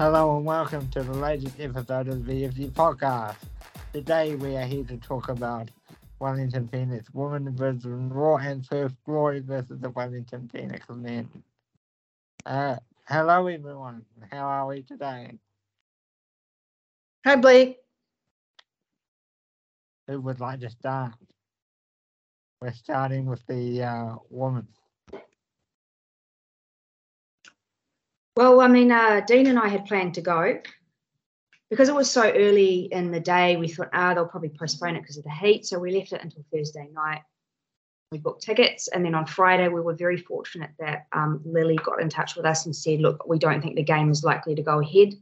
Hello and welcome to the latest episode of the VFC podcast. Today we are here to talk about Wellington Phoenix women versus Roar and Perth Glory versus the Wellington Phoenix men. Uh, hello everyone, how are we today? Hi, Blake. Who would like to start? We're starting with the uh, woman. Well, I mean, uh, Dean and I had planned to go because it was so early in the day. We thought, ah, they'll probably postpone it because of the heat. So we left it until Thursday night. We booked tickets, and then on Friday we were very fortunate that um, Lily got in touch with us and said, "Look, we don't think the game is likely to go ahead."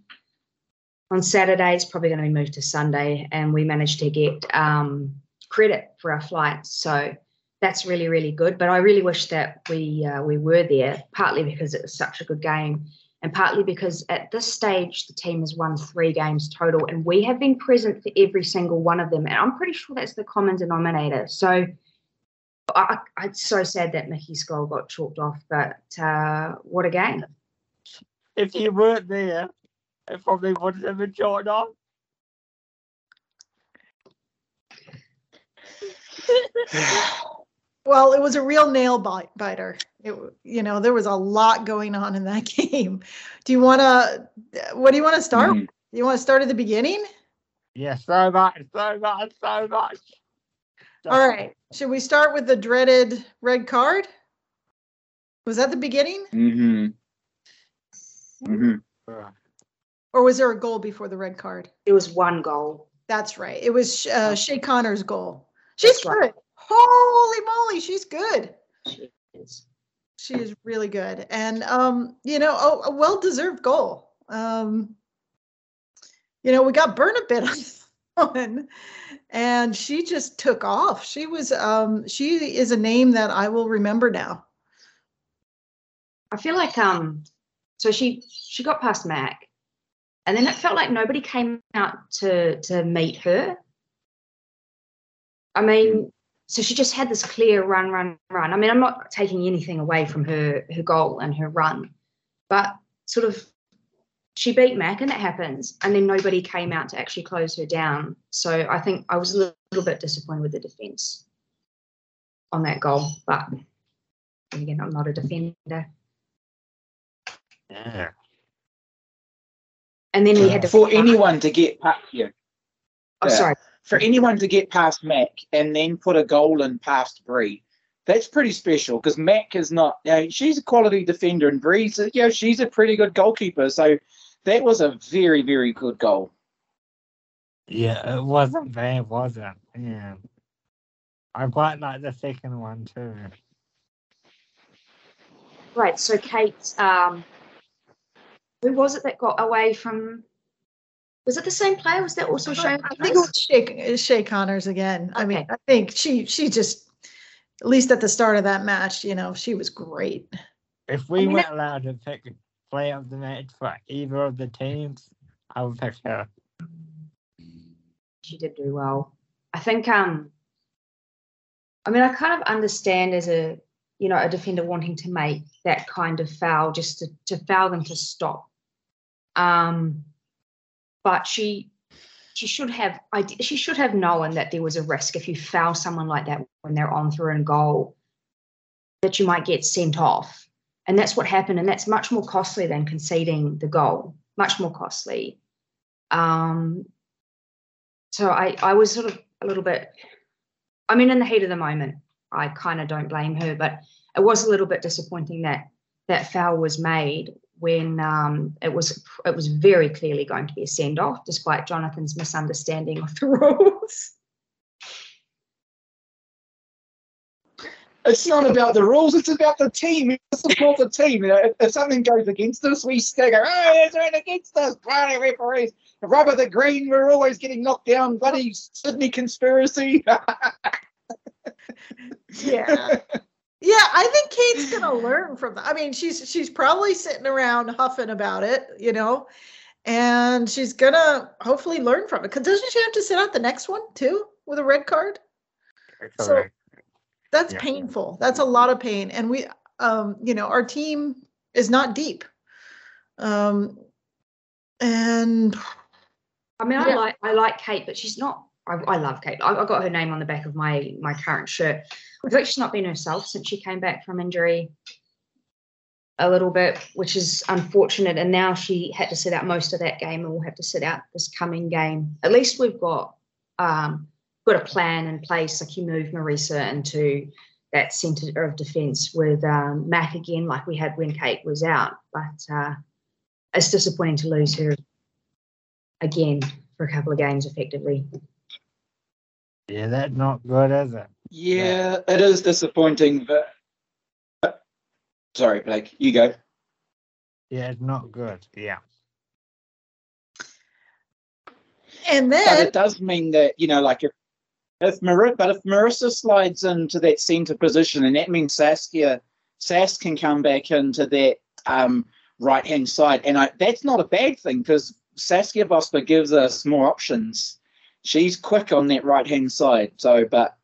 On Saturday, it's probably going to be moved to Sunday, and we managed to get um, credit for our flights. So that's really really good. But I really wish that we uh, we were there, partly because it was such a good game, and partly because at this stage the team has won three games total, and we have been present for every single one of them. And I'm pretty sure that's the common denominator. So. I, I, it's so sad that Mickey's goal got chalked off, but uh, what a game! If you weren't there, it probably wouldn't have been short off. Well, it was a real nail bite- biter. It, you know, there was a lot going on in that game. Do you want to? What do you want to start? With? You want to start at the beginning? Yeah, so much, so much, so much. All right. Should we start with the dreaded red card? Was that the beginning, Mm-hmm. Mm-hmm. Or was there a goal before the red card? It was one goal. That's right. It was uh, Shea Connor's goal. She's That's right. Holy moly, she's good. She is. She is really good, and um, you know, oh, a well-deserved goal. Um, you know, we got burned a bit on one, and she just took off. She was, um, she is a name that I will remember now. I feel like um so she she got past Mac and then it felt like nobody came out to to meet her. I mean, so she just had this clear run, run, run. I mean, I'm not taking anything away from her her goal and her run, but sort of she beat Mac and that happens, and then nobody came out to actually close her down. So I think I was a little, little bit disappointed with the defense on that goal, but again, I'm not a defender. yeah. And then we had uh, to For anyone to get past you, Oh, Yeah. sorry. For anyone to get past Mac and then put a goal in past Bree, that's pretty special because Mac is not. You know, she's a quality defender and Bree's, you know, she's a pretty good goalkeeper. So that was a very, very good goal. Yeah, it wasn't bad, was it? Yeah. I quite like the second one too. Right. So Kate, um, who was it that got away from? Was it the same player? Was that also shown? I think it was Shea, Shea Connors again. I mean, I think she she just, at least at the start of that match, you know, she was great. If we mean, weren't allowed to pick a player of the match for either of the teams, I would pick her. She did do well. I think. Um, I mean, I kind of understand as a you know a defender wanting to make that kind of foul just to, to foul them to stop. Um, but she she should have she should have known that there was a risk if you foul someone like that when they're on through and goal that you might get sent off. And that's what happened. And that's much more costly than conceding the goal, much more costly. Um, so I, I was sort of a little bit, I mean, in the heat of the moment, I kind of don't blame her, but it was a little bit disappointing that that foul was made when um, it was it was very clearly going to be a send off, despite Jonathan's misunderstanding of the rules. It's not about the rules; it's about the team. We support the team. You know, if, if something goes against us, we stagger. Oh, it's right against us. Bloody referees. Rubber the green. We're always getting knocked down. Bloody Sydney conspiracy. Yeah. Yeah, I think Kate's gonna learn from that. I mean, she's she's probably sitting around huffing about it, you know, and she's gonna hopefully learn from it. Cause doesn't she have to sit out the next one too with a red card? So- Correct. That's Yeah. painful. That's a lot of pain. And we, um, you know, our team is not deep. Um, and I mean, I like I like Kate, but she's not. I, I love Kate. I, I got her name on the back of my my current shirt. I feel like she's not been herself since she came back from injury. A little bit, which is unfortunate, and now she had to sit out most of that game, and will have to sit out this coming game. At least we've got um, got a plan in place. Like you move Marisa into that centre of defence with um, Mac again, like we had when Kate was out. But uh, it's disappointing to lose her again for a couple of games effectively. Yeah, that's not good, is it? Yeah, it is disappointing, but sorry, Blake, you go. Yeah, it's not good. Yeah. and then But it does mean that you know, like if if Mar- but if Marissa slides into that centre position, and that means Saskia Sas can come back into that um, right hand side, and I, that's not a bad thing because Saskia Vosper gives us more options. She's quick on that right hand side. So, but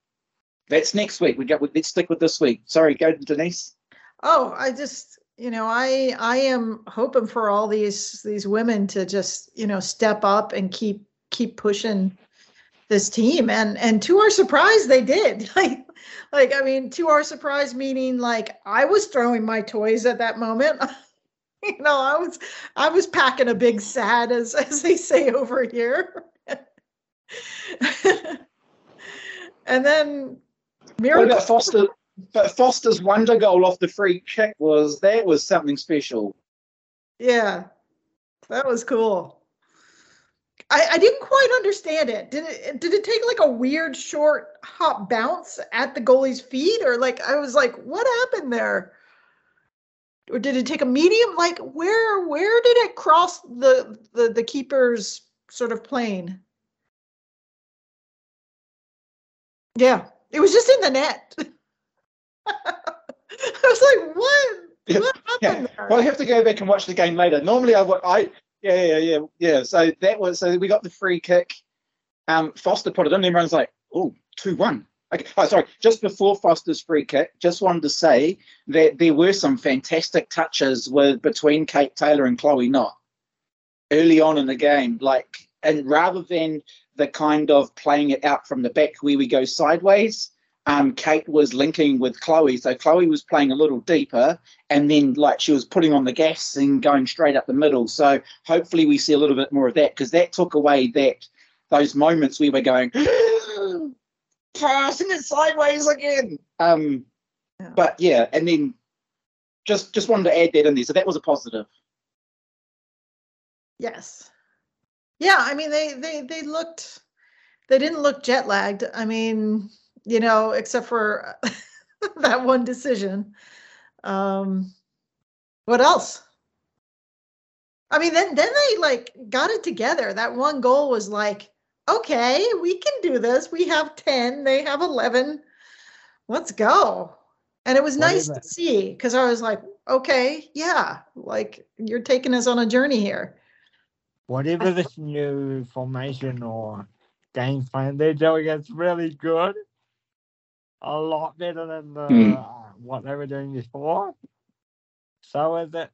that's next week. We got. Let's stick with this week. Sorry, go to Denise. oh i just you know i i am hoping for all these these women to just you know step up and keep keep pushing this team and and to our surprise they did like like i mean to our surprise meaning like i was throwing my toys at that moment you know i was i was packing a big sad as as they say over here and then What Miracle, about Foster? But Foster's wonder goal off the free kick was that was something special. Yeah, that was cool. I, I didn't quite understand it. Did it did it take like a weird short hop bounce at the goalie's feet, or like I was like, what happened there? Or did it take a medium? Like where where did it cross the the the keeper's sort of plane? Yeah, it was just in the net. I was like, what? Yeah, What Yeah, happened there? well, I have to go back and watch the game later. Normally, I, I, yeah, yeah, yeah, yeah. So that was so we got the free kick. Um, Foster put it in. Everyone's like, "Oh, two one." Okay, oh, sorry. Just before Foster's free kick, just wanted to say that there were some fantastic touches with between Kate Taylor and Chloe Knott early on in the game. Like, and rather than the kind of playing it out from the back where we go sideways, um, Kate was linking with Chloe. So Chloe was playing a little deeper, and then like she was putting on the gas and going straight up the middle. So hopefully we see a little bit more of that because that took away that those moments we were going passing it sideways again. Um, Yeah. but yeah, and then just just wanted to add that in there. So that was a positive. Yes. Yeah, I mean they they they looked they didn't look jet lagged. I mean, you know, except for that one decision. Um what else? I mean, then then they like got it together. That one goal was like, okay, we can do this. We have 10, they have 11. Let's go. And it was What nice to see because I was like, okay, yeah, like you're taking us on a journey here. Whatever this new formation or game plan they're doing, it's really good. A lot better than the Hmm. uh, what they were doing before. So is it?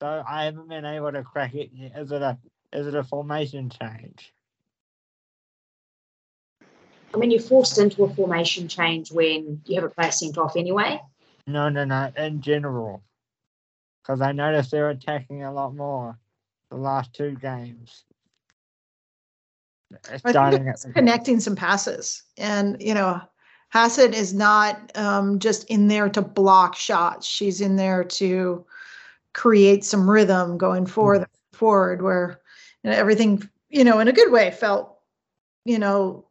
So I haven't been able to crack it yet. Is it a is it a formation change? I mean, you're forced into a formation change when you have a player sent off anyway. No, no, no. In general, because I noticed they're attacking a lot more the last two games. I think it's connecting some passes. And, you know, Hassett is not um, just in there to block shots. She's in there to create some rhythm going forward, forward where you know, everything, you know, in a good way felt, you know,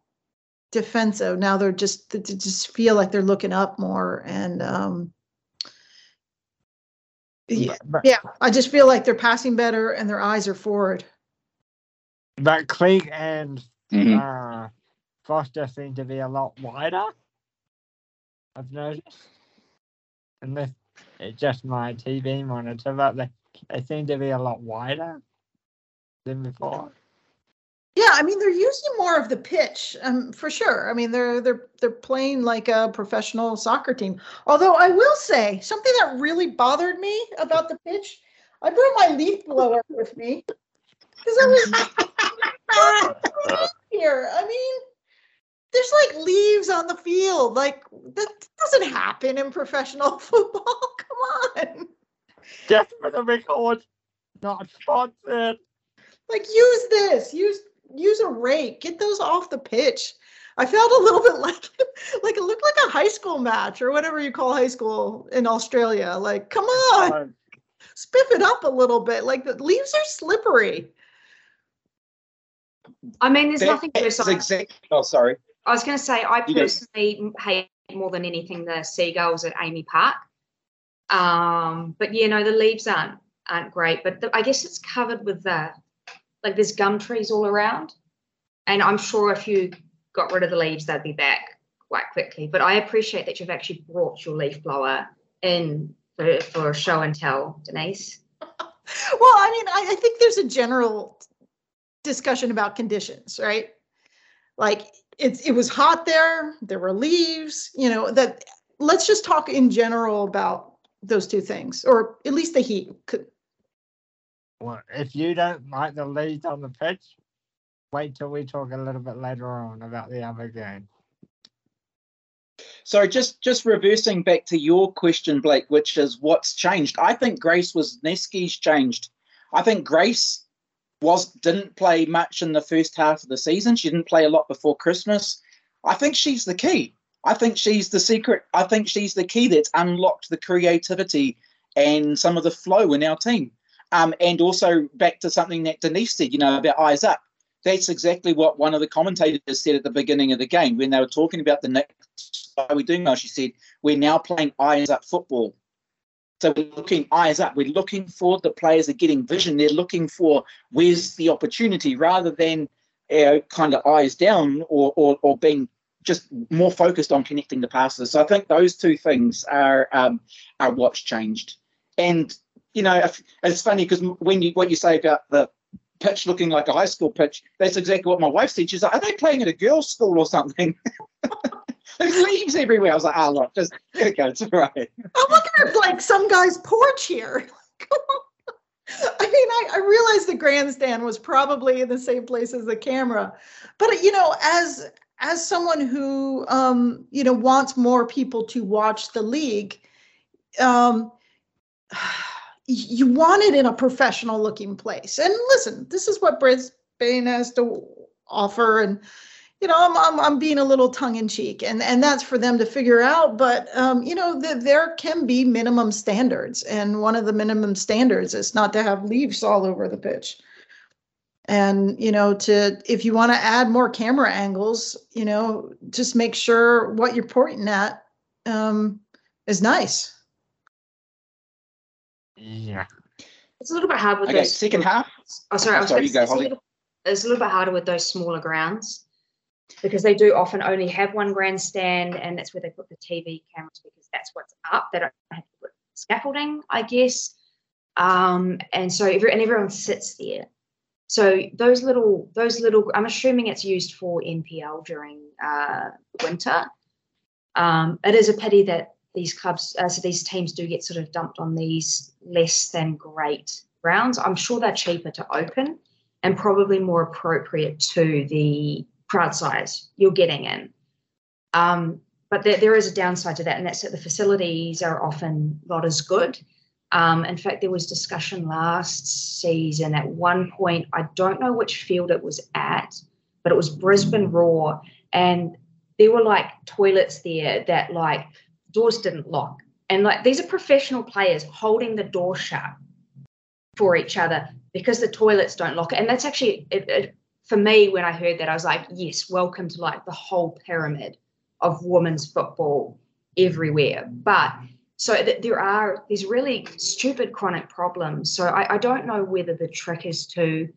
defensive. Now they're just, they just feel like they're looking up more. And, um, yeah, but, yeah, I just feel like they're passing better and their eyes are forward. but Clegg and Mhm. uh, Foster seem to be a lot wider. I've noticed. And this it's just my TV monitor, but they, they seem to be a lot wider than before. Yeah, I mean they're using more of the pitch, um, for sure. I mean they're they're they're playing like a professional soccer team. Although I will say something that really bothered me about the pitch. I brought my leaf blower with me, Because I was here. I mean, there's like leaves on the field. Like that doesn't happen in professional football. Come on. Just for the record, not sponsored. Like use this. Use use a rake. Get those off the pitch. I felt a little bit like like it looked like a high school match or whatever you call high school in Australia. Like, come on, Uh, spiff it up a little bit. Like the leaves are slippery. I mean, there's That- nothing that's personal. exactly. Oh, sorry. I was going to say, I personally hate more than anything the seagulls at Amy Park. Um, but you know, the leaves aren't aren't great. But the, I guess it's covered with the like there's gum trees all around, and I'm sure if you got rid of the leaves, they'd be back quite quickly. But I appreciate that you've actually brought your leaf blower in for, for show and tell, Denise. Well, I mean, I, I think there's a general discussion about conditions, right? Like it's it was hot there, there were leaves, you know, that let's just talk in general about those two things, or at least the heat. Could- Well, if you don't like the leads on the pitch, wait till we talk a little bit later on about the other game. So just just reversing back to your question, Blake, which is what's changed. I think Grace Wisnewski's changed. I think Grace was didn't play much in the first half of the season. She didn't play a lot before Christmas. I think she's the key. I think she's the secret. I think she's the key that's unlocked the creativity and some of the flow in our team. Um, and also back to something that Denise said, you know, about eyes up. That's exactly what one of the commentators said at the beginning of the game when they were talking about the next why are we doing well? She said, we're now playing eyes up football. So we're looking eyes up. We're looking for the players are getting vision. They're looking for where's the opportunity rather than uh, kind of eyes down or, or, or being just more focused on connecting the passes. So I think those two things are um, are what's changed. And you know, it's funny because when you what you say about the pitch looking like a high school pitch, that's exactly what my wife said. She's like, "Are they playing at a girls' school or something?" There's leaves everywhere. I was like, "Ah, look, just there it goes. Right." I'm looking at like some guy's porch here. I mean, I, I realized the grandstand was probably in the same place as the camera, but you know, as as someone who um, you know wants more people to watch the league, um, you want it in a professional looking place. And listen, this is what Brisbane has to offer, and you know, I'm I'm, I'm being a little tongue in cheek, and and that's for them to figure out. But um, you know, th- there can be minimum standards, and one of the minimum standards is not to have leaves all over the pitch. And you know, to if you want to add more camera angles, you know, just make sure what you're pointing at um, is nice. Yeah. It's a little bit hard with Okay, those. second half. Oh, sorry. I Oh, was sorry, you go, it's, a Holly. little, it's a little bit harder with those smaller grounds because they do often only have one grandstand, and that's where they put the TV cameras because that's what's up. They don't have to put scaffolding, I guess. Um, and so every, and everyone sits there. So those little, those little, I'm assuming it's used for NPL during uh, winter. Um, it is a pity that these clubs, uh, so these teams do get sort of dumped on these less than great grounds. I'm sure they're cheaper to open and probably more appropriate to the crowd size you're getting in. Um, but there, there is a downside to that, and that's that the facilities are often not as good. Um, in fact, there was discussion last season at one point, I don't know which field it was at, but it was Brisbane Roar, and there were like toilets there that like doors didn't lock. And like these are professional players holding the door shut for each other because the toilets don't lock. And that's actually it, it, for me when I heard that, I was like, yes, welcome to like the whole pyramid of women's football everywhere. But so th- there are these really stupid chronic problems. So I, I don't know whether the trick is to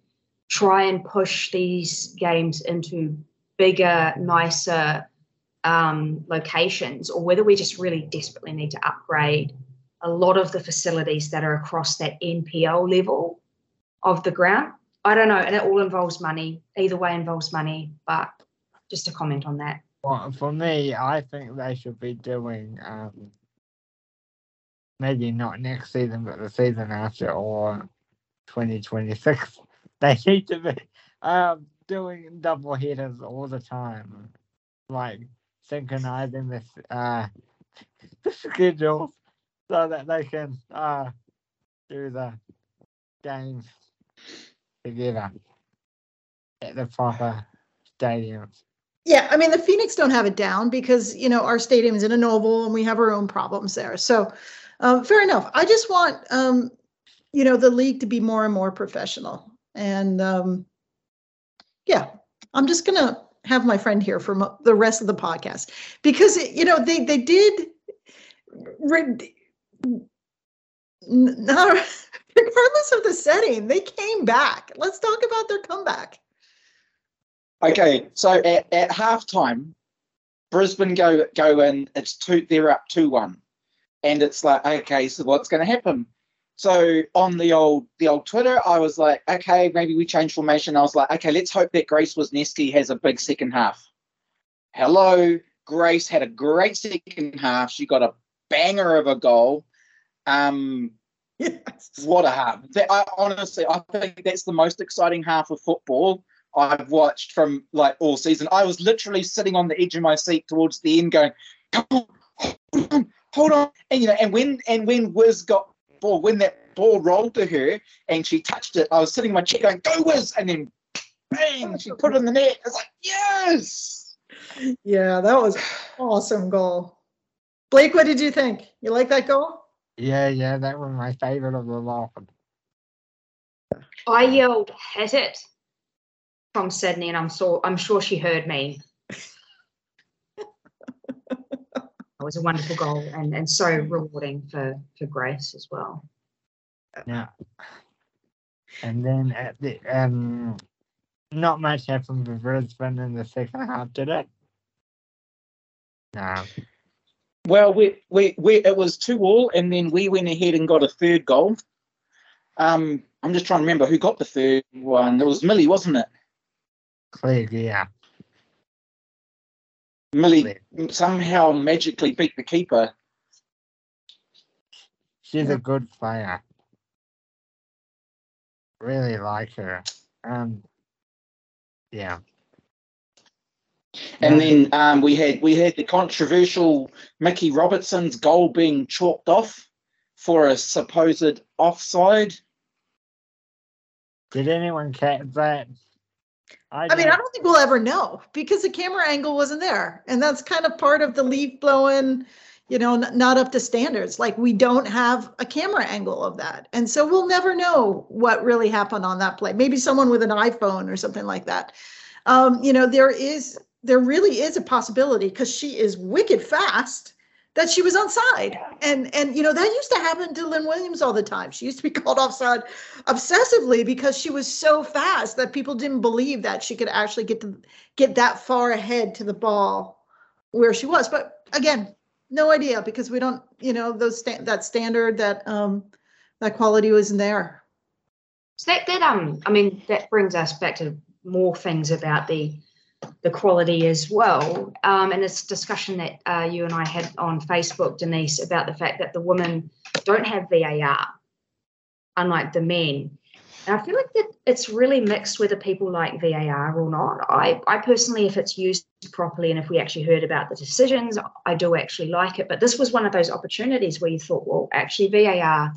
try and push these games into bigger, nicer um, locations, or whether we just really desperately need to upgrade a lot of the facilities that are across that NPL level of the ground. I don't know, and it all involves money. Either way involves money, but just a comment on that. Well, for me, I think they should be doing um, maybe not next season, but the season after or 2026 they need to be um, doing double headers all the time, like synchronizing this uh, the schedules so that they can uh, do the games together at the proper stadiums. Yeah, I mean the Phoenix don't have it down because you know our stadium is in a novel and we have our own problems there. So, um, fair enough. I just want um, you know the league to be more and more professional, and um, yeah, I'm just gonna have my friend here for mo- the rest of the podcast because you know they they did. Re- not, regardless of the setting, they came back. Let's talk about their comeback. Okay, so at, at halftime, Brisbane go go in. It's two. They're up two one, and it's like okay, so what's going to happen? So on the old the old Twitter, I was like, okay, maybe we change formation. I was like, okay, let's hope that Grace Wisnewski has a big second half. Hello, Grace had a great second half. She got a banger of a goal. Um, Yes. what a half! I, honestly, I think that's the most exciting half of football I've watched from like all season. I was literally sitting on the edge of my seat towards the end, going, "Come on, hold on, hold on!" And you know, and when and when Wiz got ball, when that ball rolled to her and she touched it, I was sitting in my chair going, "Go Wiz!" And then, bang! She put it in the net. I was like, "Yes!" Yeah, that was awesome goal. Blake, what did you think? You like that goal? Yeah, yeah, that was my favorite of the lot. I yelled, hit it from Sydney, and I'm so I'm sure she heard me. it was a wonderful goal and, and so rewarding for, for Grace as well. Yeah. And then at the um, not much happened with Brisbane in the second half, did it? No. Well, we, we, we, it was two all, and then we went ahead and got a third goal. Um, I'm just trying to remember who got the third one. It was Millie, wasn't it? Clear, yeah. Millie somehow magically beat the keeper. She's a good player. Really like her. Um, yeah. And then um, we had we had the controversial Mickey Robertson's goal being chalked off for a supposed offside. Did anyone catch that? I mean, I don't think we'll ever know because the camera angle wasn't there. And that's kind of part of the leaf blowing, you know, n- not up to standards. Like we don't have a camera angle of that. And so we'll never know what really happened on that play. Maybe someone with an iPhone or something like that. Um, you know, there is, there really is a possibility because she is wicked fast that she was onside. And, and, you know, that used to happen to Lynn Williams all the time. She used to be called offside obsessively because she was so fast that people didn't believe that she could actually get to get that far ahead to the ball where she was. But again, no idea because we don't, you know, those sta- that standard that um that quality wasn't there. So that, that um I mean that brings us back to more things about the the quality as well. Um, and this discussion that uh, you and I had on Facebook, Denise, about the fact that the women don't have VAR, unlike the men. And I feel like that it's really mixed whether people like VAR or not. I, I personally, if it's used properly and if we actually heard about the decisions, I do actually like it. But this was one of those opportunities where you thought, well, actually, VAR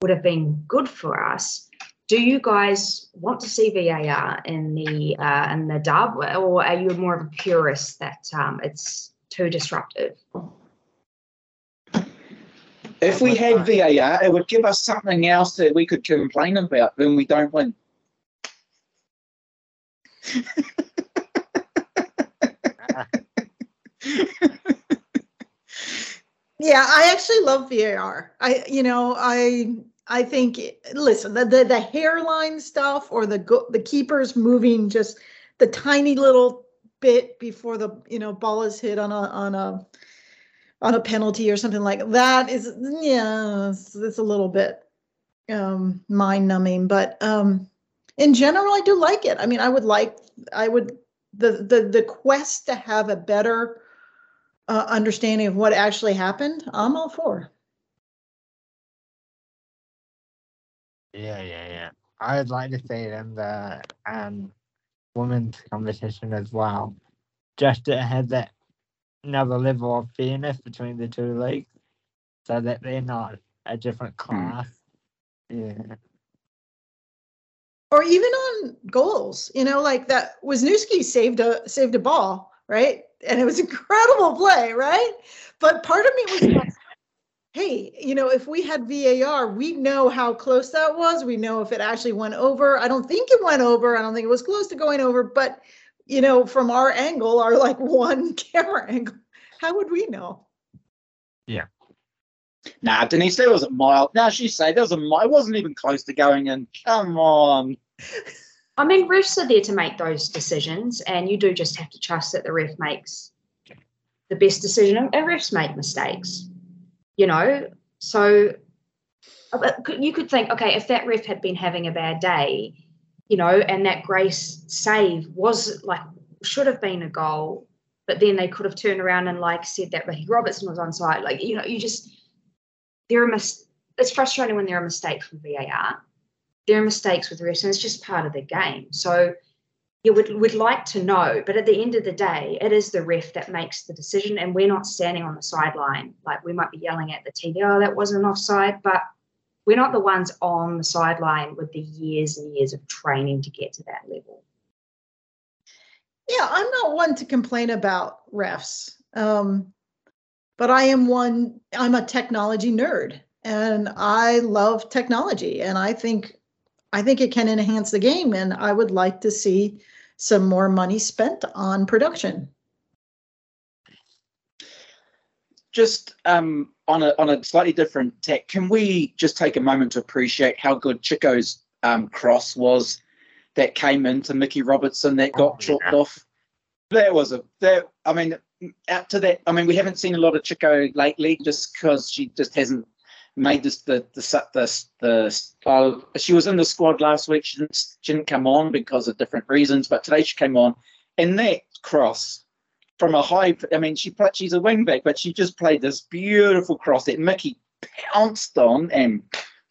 would have been good for us do you guys want to see VAR in the uh, in the dub, or are you more of a purist that um, it's too disruptive? If we had VAR, it would give us something else that we could complain about when we don't win. Yeah, I actually love VAR. I, you know, I, I think. Listen, the the, the hairline stuff or the the keepers moving just the tiny little bit before the you know ball is hit on a on a on a penalty or something like that is yeah, it's, it's a little bit um mind numbing, but um in general, I do like it. I mean, I would like, I would the the the quest to have a better uh, understanding of what actually happened, I'm all for. Yeah, yeah, yeah. I would like to see it in the um women's competition as well, just to have that another level of fairness between the two leagues, so that they're not a different class. Yeah. or even on goals, you know, like that Wisnewski saved a saved a ball, right? And it was incredible play, right? But part of me was like, hey, you know, if we had VAR, we know how close that was. We know if it actually went over. I don't think it went over. I don't think it was close to going over, but you know, from our angle, our like one camera angle, how would we know? Yeah. Nah, Denise, that was a mile. Now she say that was a mile. It wasn't even close to going in. Come on. I mean, refs are there to make those decisions, and you do just have to trust that the ref makes the best decision. And refs make mistakes, you know. So uh, you could think, okay, if that ref had been having a bad day, you know, and that Grace save was like should have been a goal, but then they could have turned around and like said that Ricky Robertson was on side. Like, you know, you just there are mis- it's frustrating when there are mistakes from VAR there are mistakes with refs, and it's just part of the game. So you would would like to know, but at the end of the day, it is the ref that makes the decision, and we're not standing on the sideline. Like we might be yelling at the TV, "Oh, that wasn't offside," but we're not the ones on the sideline with the years and years of training to get to that level. Yeah, I'm not one to complain about refs. Um, but I am one, I'm a technology nerd and I love technology and I think I think it can enhance the game and I would like to see some more money spent on production. Just um, on a on a slightly different tack, can we just take a moment to appreciate how good Chico's um, cross was that came into Mickey Robertson that got Oh, chopped yeah. off? That was a that. I mean, out to that. I mean, we haven't seen a lot of Chico lately, just because she just hasn't made this the the the the. Uh, she was in the squad last week. She didn't, she didn't come on because of different reasons, but today she came on, and that cross from a high. I mean, she played. She's a wingback, but she just played this beautiful cross that Mickey pounced on and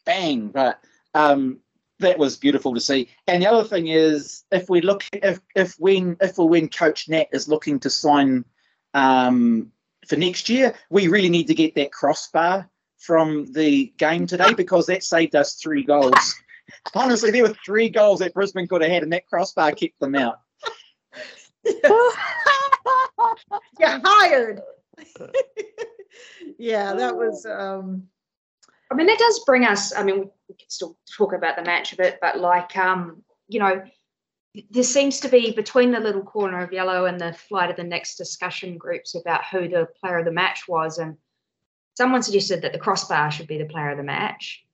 bang. But um, that was beautiful to see. And the other thing is, if we look, if if when if or when Coach Nat is looking to sign um, for next year, we really need to get that crossbar from the game today because that saved us three goals. Honestly, there were three goals that Brisbane could have had, and that crossbar kept them out. You're hired. yeah, that was um I mean, that does bring us. I mean, we can still talk about the match a bit, but like, um, you know, there seems to be between the little corner of yellow and the flight of the next discussion groups about who the player of the match was, and someone suggested that the crossbar should be the player of the match.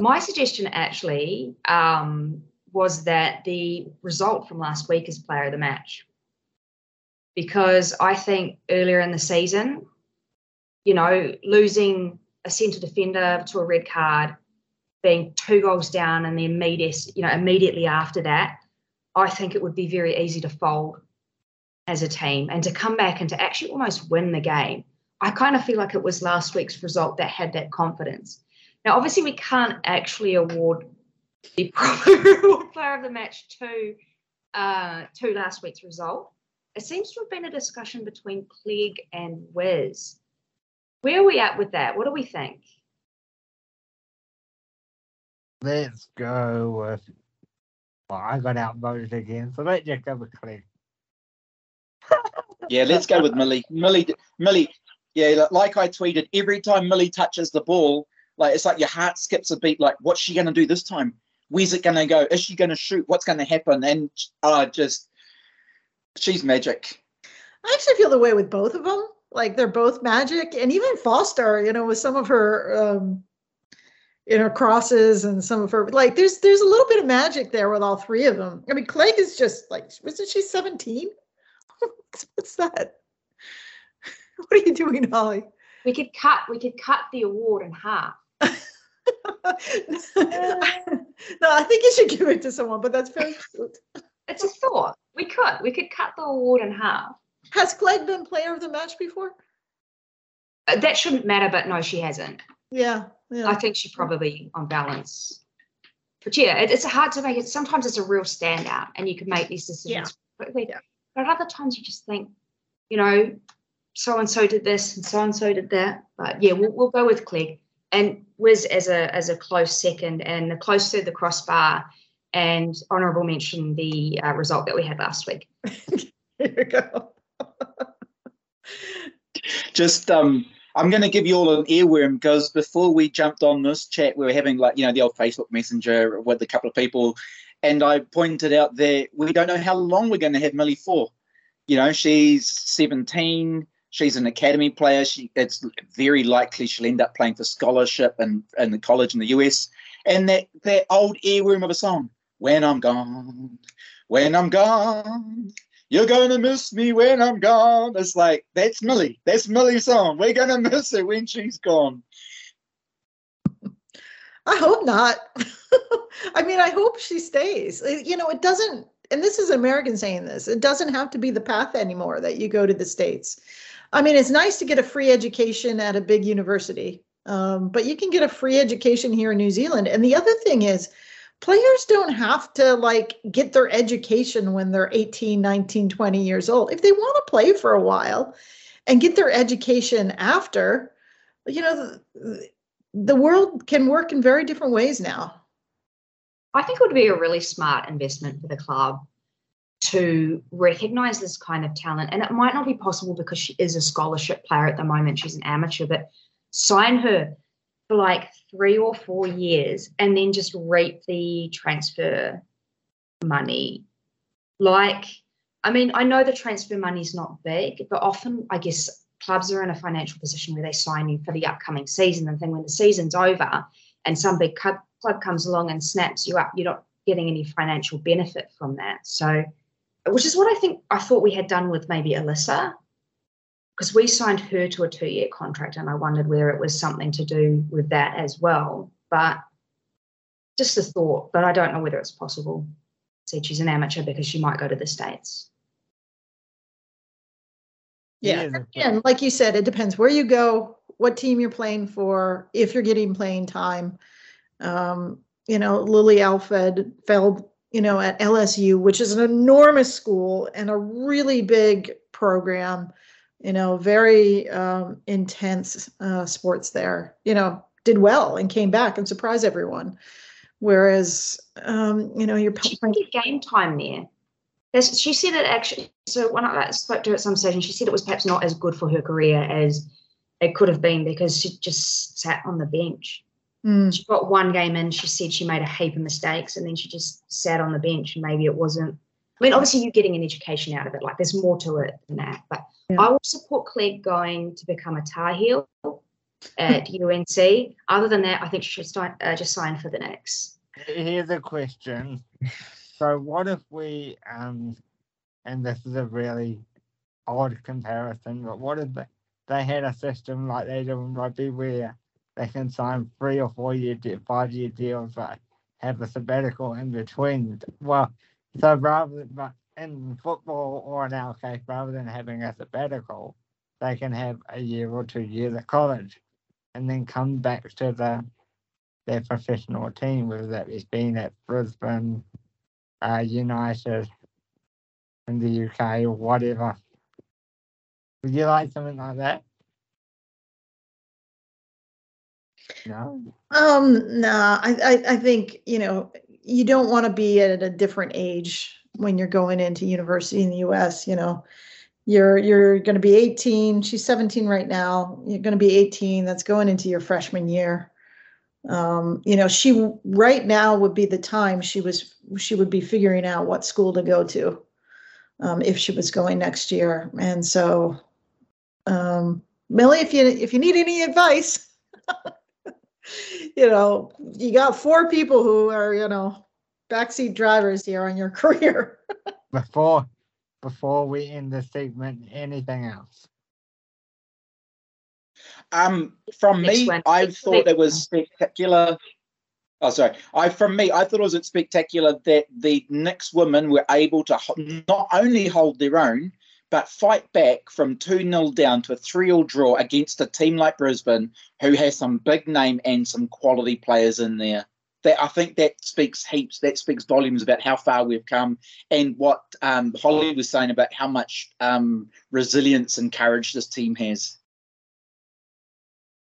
My suggestion actually um, was that the result from last week is player of the match because I think earlier in the season, you know, losing a centre defender to a red card, being two goals down, and the immediate, you know, immediately after that, I think it would be very easy to fold as a team and to come back and to actually almost win the game. I kind of feel like it was last week's result that had that confidence. Now, obviously, we can't actually award the proper award player of the match to uh, to last week's result. It seems to have been a discussion between Clegg and Wiz. Where are we at with that? What do we think? Let's go with. Well, I got outvoted again, so let's just go with Clegg. Yeah, let's go with Millie. Millie, Millie. Yeah, li- like I tweeted, every time Millie touches the ball, like it's like your heart skips a beat. Like, what's she going to do this time? Where's it going to go? Is she going to shoot? What's going to happen? And uh, just, she's magic. I actually feel the way with both of them. Like they're both magic, and even Foster, you know, with some of her, um, you know, crosses and some of her, like there's there's a little bit of magic there with all three of them. I mean, Clegg is just like, wasn't she 17? What's that? What are you doing, Holly? We could cut. We could cut the award in half. no, I think you should give it to someone, but that's very cute. It's a thought. We could. We could cut the award in half. Has Clegg been player of the match before? Uh, That shouldn't matter, but no, she hasn't. Yeah, I think she probably, on balance, but yeah, it, it's hard to make it. Sometimes it's a real standout, and you can make these decisions quickly. Yeah. But other times you just think, you know, so and so did this and so and so did that. But yeah, we'll, we'll go with Clegg and Wiz as a as a close second and a close to the crossbar. And honourable mention the uh, result that we had last week. Here you go. just um I'm going to give you all an earworm because before we jumped on this chat, we were having like you know the old Facebook Messenger with a couple of people, and I pointed out that we don't know how long we're going to have Millie for. You know, she's 17. She's an academy player. She it's very likely she'll end up playing for scholarship and in the college in the US. And that that old earworm of a song, "When I'm Gone, When I'm Gone." You're gonna miss me when I'm gone. It's like that's Millie. That's Millie's song. We're gonna miss her when she's gone. I hope not. I mean, I hope she stays. Uh, You know, it doesn't, and this is an American saying this, it doesn't have to be the path anymore that you go to the States. I mean, it's nice to get a free education at a big university, um, but you can get a free education here in New Zealand. And the other thing is, players don't have to like get their education when they're 18, 19, 20 years old. If they want to play for a while and get their education after, you know, the, the world can work in very different ways now. I think it would be a really smart investment for the club to recognize this kind of talent. And it might not be possible because she is a scholarship player at the moment. She's an amateur, but sign her for like three or four years and then just reap the transfer money. Like, I mean, I know the transfer money's not big, but often I guess clubs are in a financial position where they sign you for the upcoming season. And then when the season's over and some big club comes along and snaps you up, you're not getting any financial benefit from that. So, which is what I think I thought we had done with maybe Alyssa, because we signed her to a two year contract and I wondered whether it was something to do with that as well. But just a thought, but I don't know whether it's possible. Said she's an amateur because she might go to the States. Yeah. Here's And like you said, it depends where you go, what team you're playing for, if you're getting playing time. Um, you know, Lily Alfeld fell, you know, at LSU, which is an enormous school and a really big program, you know, very um, intense uh, sports there, you know, did well and came back and surprised everyone. Whereas, um, you know, you're She playing. didn't game time there. There's, she said it actually. So when I spoke to her at some stage, and she said it was perhaps not as good for her career as it could have been because she just sat on the bench. Mm, She got one game in. She said she made a heap of mistakes, and then she just sat on the bench, and maybe it wasn't. I mean, obviously, you're getting an education out of it. Like, there's more to it than that. But Yeah. I will support Clegg going to become a Tar Heel at UNC. Other than that, I think she should start, uh, just sign for the Nix. Here's a question. So what if we um and this is a really odd comparison, but what if they, they had a system like they do in rugby where they can sign three or four year five year deals but have a sabbatical in between. Well so rather but in football or in our case, rather than having a sabbatical, they can have a year or two years at college and then come back to the their professional team, whether that is being at Brisbane, uh, United, in the UK, or whatever. Would you like something like that? No. Um, nah, I, I, I think, you know, you don't want to be at a different age when you're going into university in the US, you know. You're you're going to be 18, she's 17 right now. You're going to be 18, that's going into your freshman year. Um, you know, she right now would be the time she was she would be figuring out what school to go to. Um, if she was going next year. And so um Millie, if you if you need any advice, you know, you got four people who are, you know, backseat drivers here on your career. Before before we end the segment, anything else? Um, from me. I thought it was spectacular. Oh, sorry. I from me, I thought it was spectacular that the Nix women were able to ho- not only hold their own, but fight back from 2 0 down to a 3 0 draw against a team like Brisbane, who has some big name and some quality players in there. that I think that speaks heaps. That speaks volumes about how far we've come, and what um, Holly was saying about how much um, resilience and courage this team has.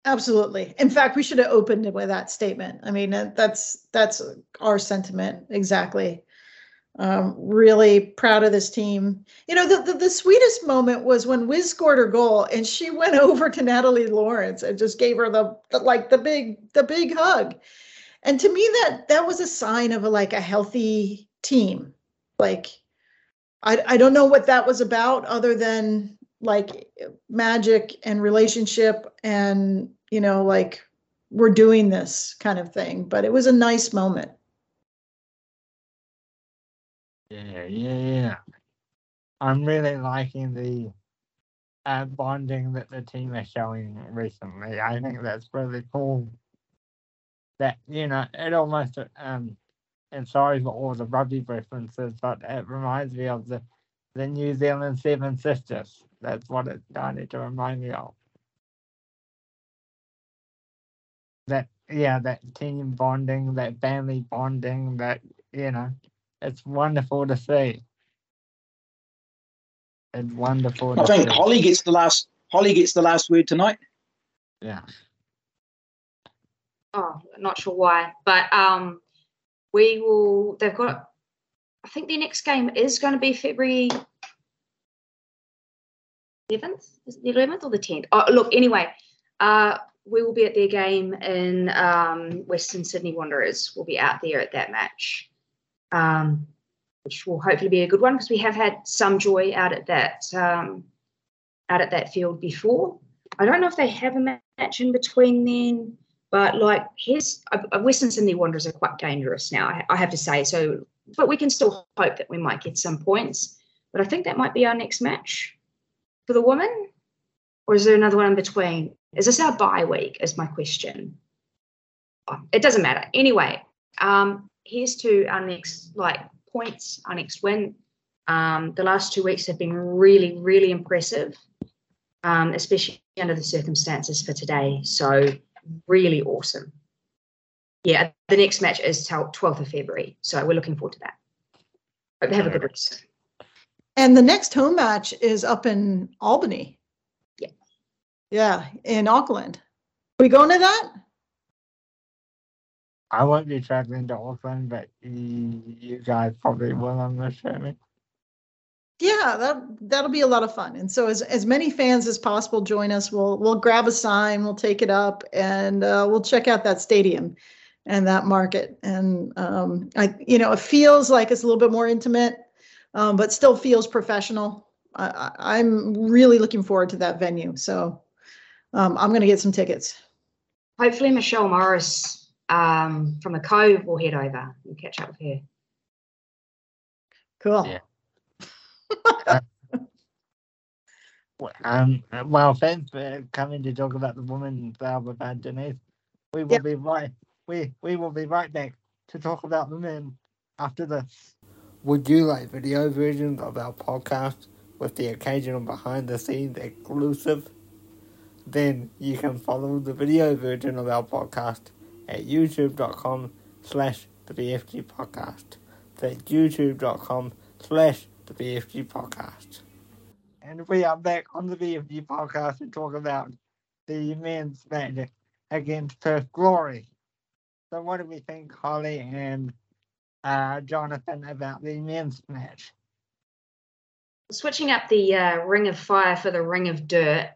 Absolutely. In fact, we should have opened with that statement. I mean, uh, that's that's our sentiment exactly. Um, really proud of this team. You know, the, the, the sweetest moment was when Wiz scored her goal and she went over to Natalie Lawrence and just gave her the, the like the big the big hug. And to me, that that was a sign of a like a healthy team. Like, I I don't know what that was about, other than like magic and relationship and you know like we're doing this kind of thing. But it was a nice moment. Yeah, yeah, yeah. I'm really liking the uh, bonding that the team is showing recently. I think that's really cool. That you know, it almost um, and sorry for all the rugby references, but it reminds me of the the New Zealand Seven Sisters. That's what it started to remind me of. That yeah, that team bonding, that family bonding, that you know, it's wonderful to see. It's wonderful. I to think see. Holly gets the last. Holly gets the last word tonight. Yeah. Oh, not sure why, but um, we will. They've got. I think their next game is going to be February 11th, is it the 11th or the 10th? Oh, look, anyway, uh, we will be at their game in um, Western Sydney Wanderers. We'll be out there at that match, um, which will hopefully be a good one because we have had some joy out at that um, out at that field before. I don't know if they have a match in between then, but like here's uh, Western Sydney Wanderers are quite dangerous now. I, I have to say so, but we can still hope that we might get some points. But I think that might be our next match for the woman, or is there another one in between? Is this our bye week? Is my question. It doesn't matter. Anyway, um, here's to our next like points, our next win. Um, the last two weeks have been really, really impressive, um, especially under the circumstances for today. So really awesome. Yeah, the next match is till 12th of February. So we're looking forward to that. Hope they have a good rest. And the next home match is up in Albany. Yeah. Yeah, in Auckland. Are we going to that? I won't be traveling to Auckland, but you, you guys probably will, I'm assuming. Yeah, that that'll be a lot of fun. And so as as many fans as possible join us. We'll we'll grab a sign, we'll take it up, and uh, we'll check out that stadium and that market. And um, I, you know, it feels like it's a little bit more intimate, um, but still feels professional. I, I, I'm really looking forward to that venue. So um, I'm going to get some tickets. Hopefully, Michelle Morris um, from the Cove we'll head over and catch up with her. Cool. Yeah. Well, Um, well, thanks for coming to talk about the women's club about Denise. We will Yep. be right. We we will be right back to talk about the men after this. Would you like video versions of our podcast with the occasional behind the scenes exclusive? Then you can follow the video version of our podcast at youtube.com slash the BFG podcast. That's youtube.com slash the BFG podcast. And we are back on the BFG podcast to talk about the men's match against Perth Glory. So, what do we think, Holly and uh, Jonathan, about the men's match? Switching up the uh, Ring of Fire for the Ring of Dirt,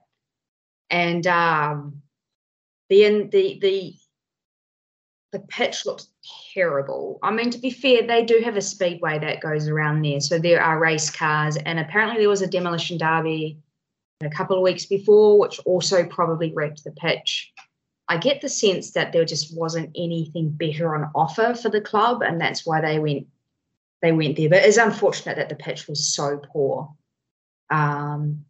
and um, the in the the the pitch looks terrible. I mean, to be fair, they do have a speedway that goes around there, so there are race cars, and apparently there was a demolition derby a couple of weeks before, which also probably wrecked the pitch. I get the sense that there just wasn't anything better on offer for the club, and that's why they went they went there. But it's unfortunate that the pitch was so poor. Um,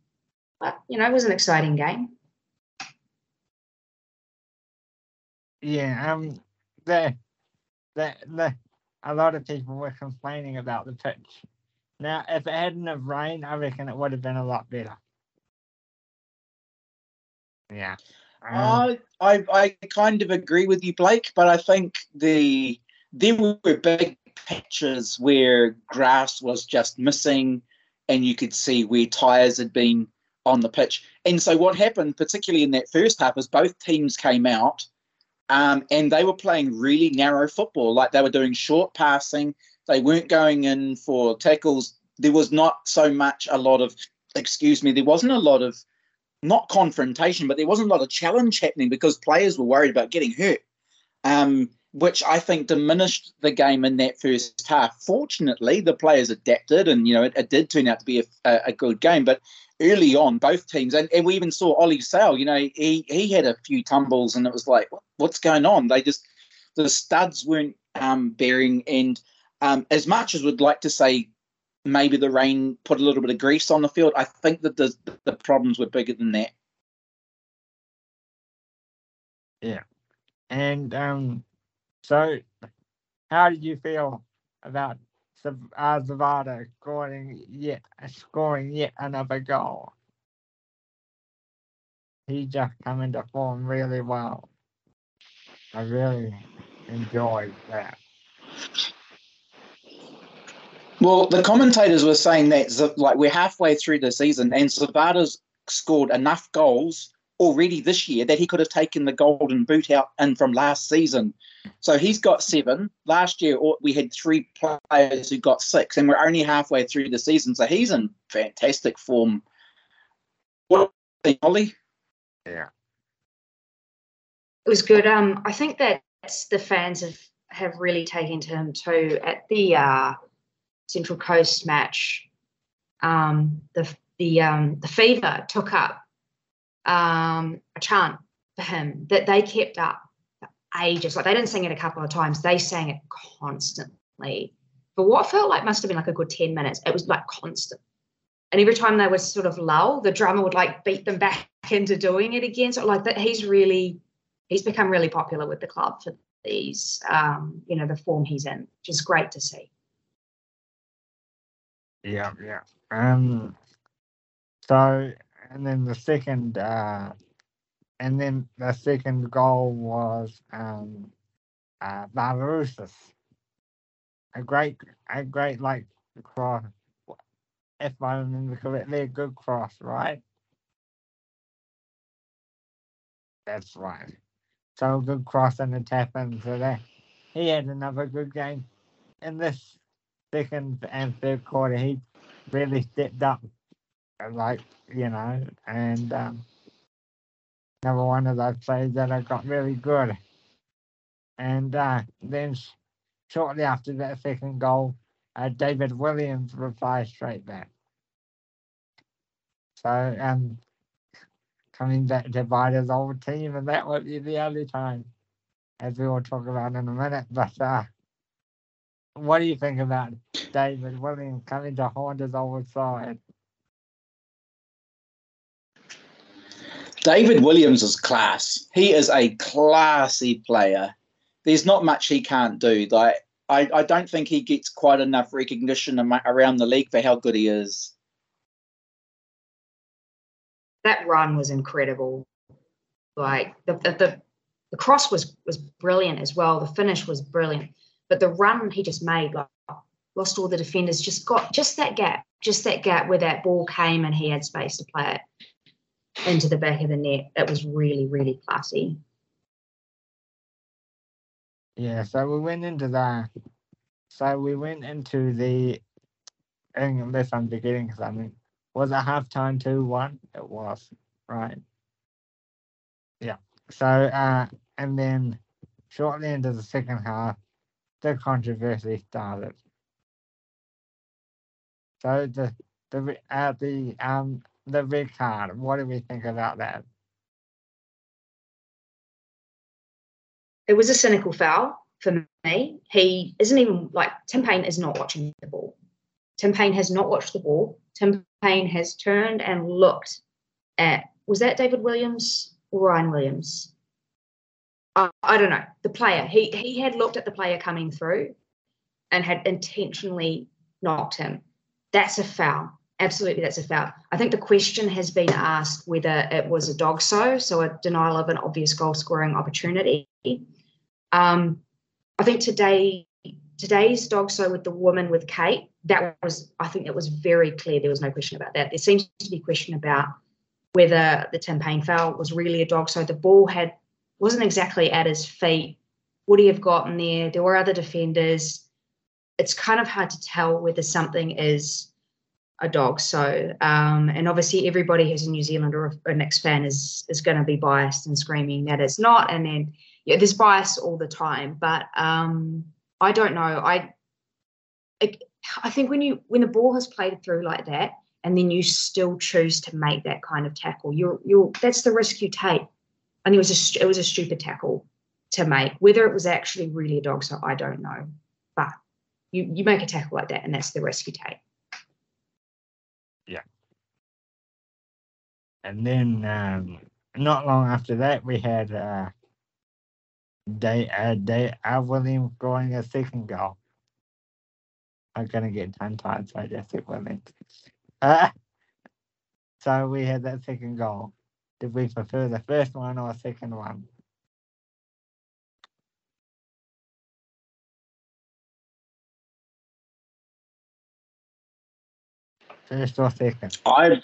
but you know, it was an exciting game. Yeah, um, the, the, the, a lot of people were complaining about the pitch. Now, if it hadn't have rained, I reckon it would have been a lot better. Yeah. Um, I, I I kind of agree with you, Blake, but I think the there were big patches where grass was just missing, and you could see where tires had been on the pitch. And so what happened, particularly in that first half, is both teams came out, um, and they were playing really narrow football. Like they were doing short passing, they weren't going in for tackles. There was not so much a lot of, excuse me, there wasn't a lot of not confrontation, but there wasn't a lot of challenge happening because players were worried about getting hurt, um, which I think diminished the game in that first half. Fortunately, the players adapted, and you know it, it did turn out to be a, a, a good game. But early on, both teams, and, and we even saw Ollie Sail. You know, he he had a few tumbles, and it was like, what, what's going on? They just the studs weren't um, bearing, and um, as much as we'd like to say maybe the rain put a little bit of grease on the field. I think that the the problems were bigger than that. Yeah. And um, so how did you feel about Uh, Zawada scoring yet scoring yet another goal? He just come into form really well. I really enjoyed that. Well, the commentators were saying that like we're halfway through the season, and Zawada's scored enough goals already this year that he could have taken the golden boot out and from last season. So he's got seven. Last year we had three players who got six, and we're only halfway through the season. So he's in fantastic form. What do you think, Ollie? Yeah. it was good. Um, I think that the fans have have really taken to him too. At the uh, Central Coast match, um, the the um, the Fever took up um, a chant for him that they kept up for ages. Like they didn't sing it a couple of times; they sang it constantly for what felt like must have been like a good ten minutes. It was like constant. And every time they would sort of lull, the drummer would like beat them back into doing it again. So like that, he's really he's become really popular with the club for these, um, you know, the form he's in, which is great to see. Yeah, yeah. Um. So, and then the second, uh, and then the second goal was um, uh, Barbarouses. A great, a great like cross. If I remember correctly, a good cross, right? That's right. So good cross and a tap in for that. He had another good game in this second and third quarter. He really stepped up, like you know, and um, one of those players that I got really good. And uh, then sh- shortly after that second goal, uh, David Williams replied straight back. So um, coming back to Vida's old team, and that would be the only time, as we will talk about in a minute. But uh, what do you think about David Williams coming to Honda's old side? David Williams is class. He is a classy player. There's not much he can't do. Like I, I don't think he gets quite enough recognition around the league for how good he is. That run was incredible. Like the the, the, the cross was was brilliant as well. The finish was brilliant, but the run he just made, like lost all the defenders, just got just that gap, just that gap where that ball came and he had space to play it into the back of the net. It was really really classy. Yeah, so we went into the, so we went into the, unless I'm forgetting something, was it halftime two one? It was, right? Yeah. So uh, and then shortly into the second half, the controversy started. So the the uh, the um the card. What do we think about that? It was a cynical foul for me. He isn't even like Tim Payne is not watching the ball. Tim Payne has not watched the ball. Tim Payne has turned and looked at was that David Williams or Ryan Williams? I, I don't know. The player. He he had looked at the player coming through and had intentionally knocked him. That's a foul. Absolutely that's a foul. I think the question has been asked whether it was a DOGSO, so a denial of an obvious goal scoring opportunity. Um, I think today today's DOGSO with the woman with Kate, that was I think it was very clear. There was no question about that. There seems to be question about whether the Tim Payne foul was really a DOGSO. The ball had wasn't exactly at his feet. Would he have gotten there? There were other defenders. It's kind of hard to tell whether something is a dog. So, um, and obviously everybody who's a New Zealander or a Nix fan is is going to be biased and screaming that it's not. And then yeah, there's bias all the time. But um, I don't know. I I think when you when the ball has played through like that, and then you still choose to make that kind of tackle, you're you're that's the risk you take. And it was a it was a stupid tackle to make. Whether it was actually really a dog, so I don't know. But you you make a tackle like that, and that's the risk you take. And then um, not long after that, we had uh, Day uh, Day uh, scoring a second goal. I'm gonna get tongue tied, so I just said William. Uh, so we had that second goal. Did we prefer the first one or second one? First or second? I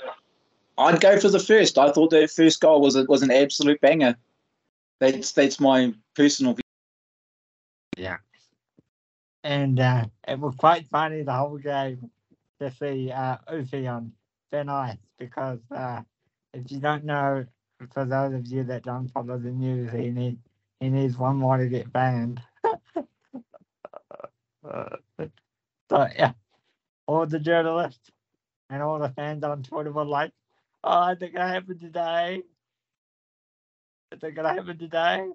I'd go for the first. I thought that first goal was a, was an absolute banger. That's that's my personal view. Yeah. And uh, it was quite funny the whole game to see uh, Ufi on thin ice because uh, if you don't know, for those of you that don't follow the news, he need he needs one more to get banned. so yeah, all the journalists and all the fans on Twitter were like, "Oh, I think it happened today. I think it happened today."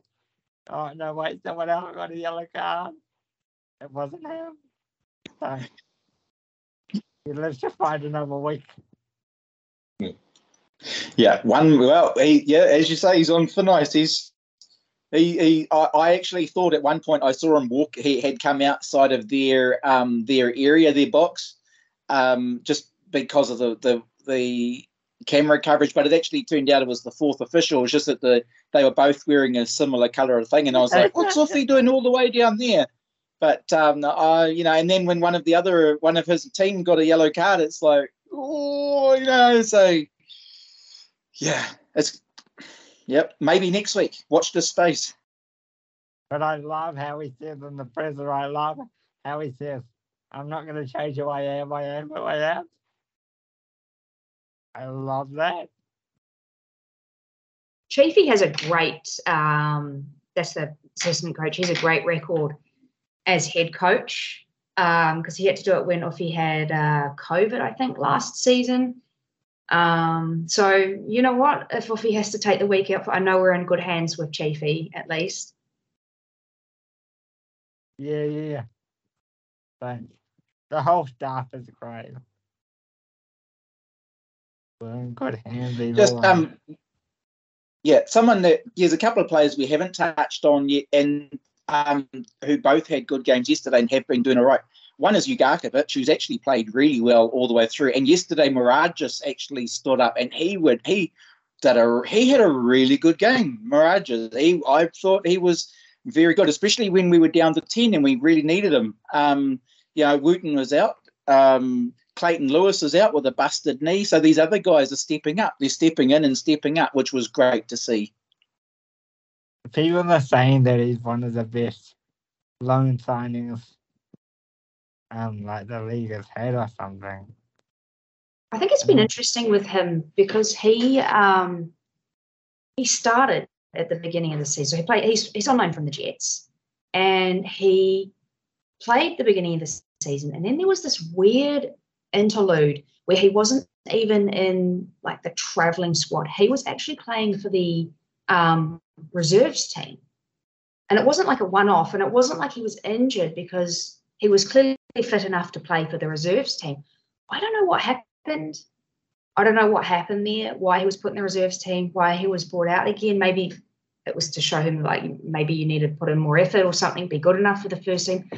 Oh no, wait, someone else got a yellow card. It wasn't him. So he lives to find another week. Yeah, one. Well, he, yeah, as you say, he's on for nice. He's he, he I, I actually thought at one point I saw him walk. He had come outside of their um their area, their box, um, just because of the the the camera coverage. But it actually turned out it was the fourth official. It was just that the they were both wearing a similar color of thing, and I was like, "What's Offie doing all the way down there?" But um, I, you know, and then when one of the other one of his team got a yellow card, it's like, oh, you know, so yeah, it's yep. Maybe next week. Watch this space. But I love how he says in the presser, I love how he says, I'm not going to change who I am, I am who I am. I love that. Chiefy has a great, um, that's the assistant coach, he's a great record as head coach because um, he had to do it when Offie had uh, COVID, I think, last season. Um, so you know what? If Offie has to take the week out, I know we're in good hands with Chiefy at least. Yeah, yeah, yeah. But the whole staff is great. We're in good hands. either Just um, yeah, someone that there's a couple of players we haven't touched on yet, and um, who both had good games yesterday and have been doing all right. One is Ugarkovic, who's actually played really well all the way through. And yesterday, Mirages actually stood up, and he would he did a he had a really good game. Mirages, he I thought he was very good, especially when we were down to ten and we really needed him. Um, you know, Wootton was out. Um, Clayton Lewis is out with a busted knee, so these other guys are stepping up. They're stepping in and stepping up, which was great to see. People are saying that he's one of the best loan signings um like the league has had or something. I think it's been Mhm. interesting with him because he um, he started at the beginning of the season. He played. He's he's on loan from the Jets, and he played the beginning of the season, and then there was this weird interlude where he wasn't even in like the traveling squad. He was actually playing for the um, reserves team, and it wasn't like a one-off, and it wasn't like he was injured because he was clearly fit enough to play for the reserves team. I don't know what happened. I don't know what happened there, why he was put in the reserves team, why he was brought out again. Maybe it was to show him like maybe you need to put in more effort or something, be good enough for the first team.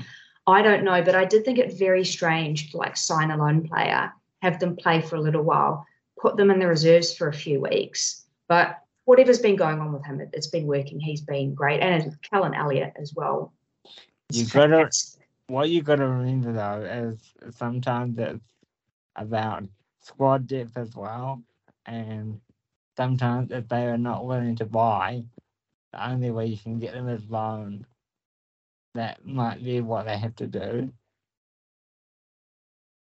I don't know, but I did think it very strange to like sign a loan player have them play for a little while, put them in the reserves for a few weeks. But whatever's been going on with him, it, has been working. He's been great, and Callan Elliot as well. You gotta what you gotta remember though is sometimes it's about squad depth as well, and sometimes if they are not willing to buy, the only way you can get them is loan. That might be what they have to do.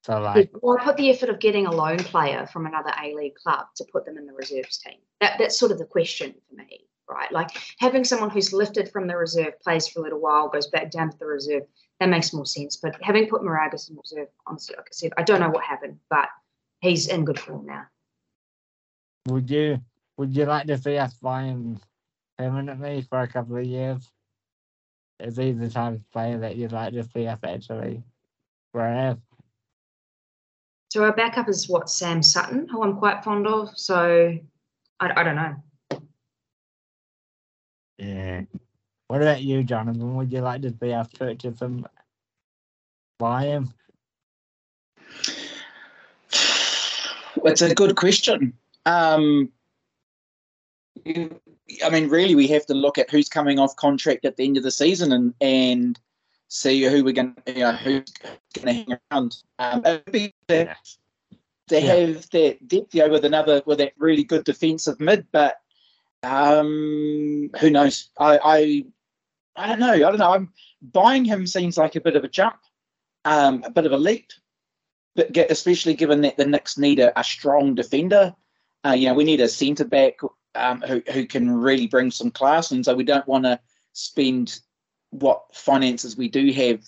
So like, Well, I put the effort of getting a loan player from another A League club to put them in the reserves team. That that's sort of the question for me, right? Like having someone who's lifted from the reserve, plays for a little while, goes back down to the reserve, that makes more sense. But having put Moragas in reserve, honestly, like I said, I don't know what happened, but he's in good form now. would you would you like to see us buy him permanently for a couple of years? Is he the type of that you'd like to see us actually grab? So our backup is what Sam Sutton, who I'm quite fond of. So I, I don't know. Yeah. What about you, Jonathan? Would you like to see us purchase him, buy him? It's a good question. Um, you- I mean, really, we have to look at who's coming off contract at the end of the season and and see who we're going, to you know, who's going to hang around. Um, it'd be to, to Yeah. have that depth, you know, with another with that really good defensive mid, but um, who knows? I, I I don't know. I don't know. I'm buying him seems like a bit of a jump, um, a bit of a leap but get, especially given that the Nix need a, a strong defender. Uh, you know, we need a centre back um, who who can really bring some class, and so we don't want to spend what finances we do have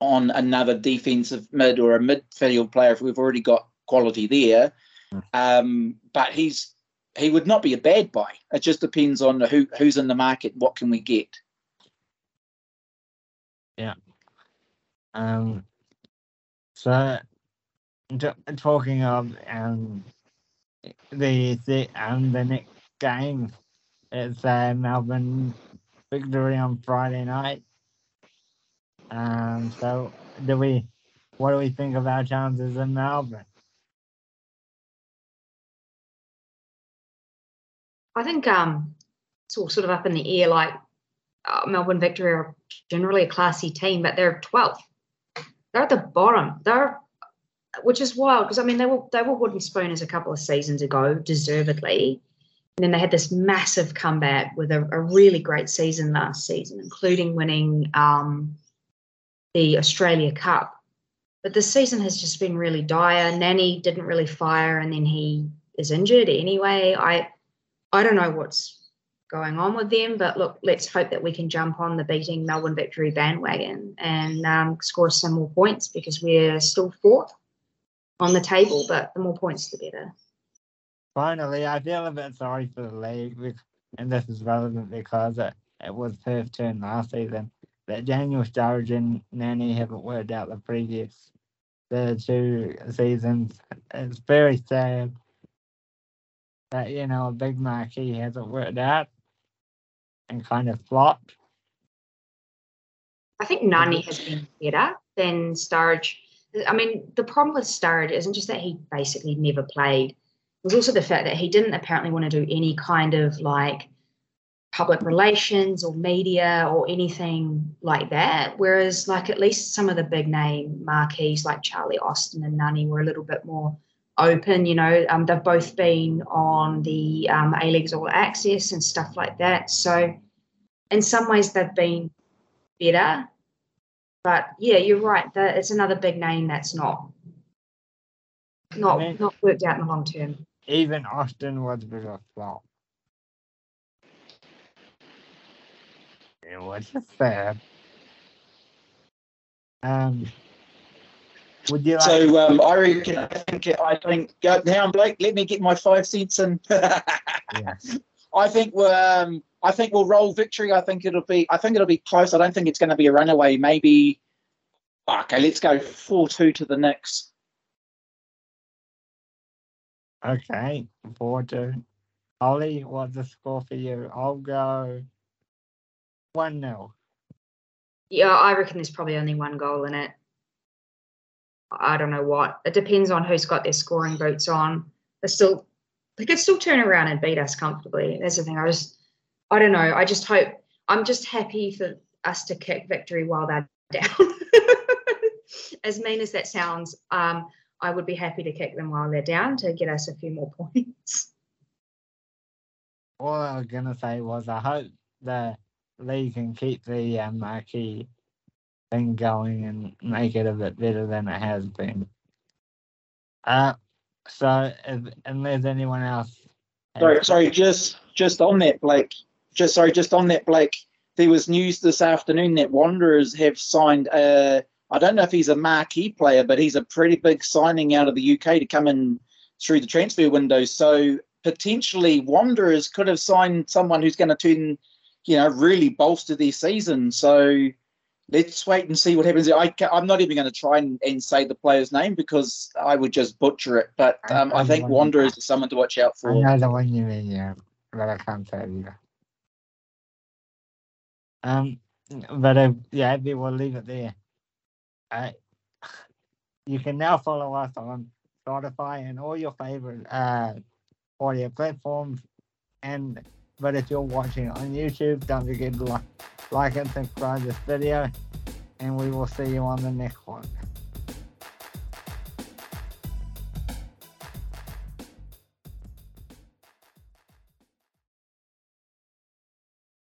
on another defensive mid or a midfield player if we've already got quality there. Um, but he's he would not be a bad buy. It just depends on who who's in the market. What can we get? Yeah. Um, so talking of um the the um the next game, it's uh, Melbourne victory on Friday night. Um, so do we? What do we think of our chances in Melbourne? I think um, it's all sort of up in the air. Like uh, Melbourne Victory are generally a classy team, but they're 12th. They're at the bottom. They're, which is wild because I mean they were they were wooden spooners a couple of seasons ago, deservedly, and then they had this massive comeback with a, a really great season last season, including winning um, the Australia Cup. But this season has just been really dire. Nani didn't really fire, and then he is injured anyway. I I don't know what's going on with them, but look, let's hope that we can jump on the beating Melbourne victory bandwagon and um, score some more points because we're still fourth on the table, but the more points, the better. Finally, I feel a bit sorry for the league, and this is relevant because it, it was Perth's turn last season. That Daniel Sturridge and Nani haven't worked out the previous the two seasons. It's very sad that you know a big marquee hasn't worked out and kind of flopped. I think Nani has been better than Sturridge. I mean, the problem with Sturridge isn't just that he basically never played. It was also the fact that he didn't apparently want to do any kind of like public relations or media or anything like that. Whereas, like, at least some of the big name marquees like Charlie Austin and Nani were a little bit more open. You know, um, they've both been on the um, A League's All Access and stuff like that. So, in some ways, they've been better. But yeah, you're right. That it's another big name that's not not mean- not worked out in the long term. Even Austin was a bit of a flop. It was just sad. Um, would you like? So um, I reckon. I think. I think. Go down, Blake. Let me get my five cents in. Yes. I think we're. Um, I think we'll roll victory. I think it'll be. I think it'll be close. I don't think it's going to be a runaway. Maybe. Okay, let's go four two to the Nix. Okay, four two. Ollie, what's the score for you? I'll go one 0 Yeah, I reckon there's probably only one goal in it. I don't know what. It depends on who's got their scoring boots on. They still they could still turn around and beat us comfortably. That's the thing. I just I don't know. I just hope I'm just happy for us to kick victory while they're down. as mean as that sounds, um, I would be happy to kick them while they're down to get us a few more points. All I was gonna say was I hope the league can keep the uh, marquee thing going and make it a bit better than it has been. Uh, so if, unless anyone else, Sorry, sorry, just just on that, Blake. Just sorry, just on that, Blake. There was news this afternoon that Wanderers have signed. Uh, I don't know if he's a marquee player, but he's a pretty big signing out of the UK to come in through the transfer window. So potentially, Wanderers could have signed someone who's going to turn, you know, really bolster their season. So let's wait and see what happens. I I'm not even going to try and, and say the player's name because I would just butcher it. But I- um, I I think Wanderers is someone to watch out for. I know the one you mean, yeah, but I can't tell you. Um, but uh, yeah, we will leave it there. Uh, you can now follow us on Spotify and all your favorite uh audio platforms. And but if you're watching on YouTube, don't forget to like, like and subscribe this video. And we will see you on the next one.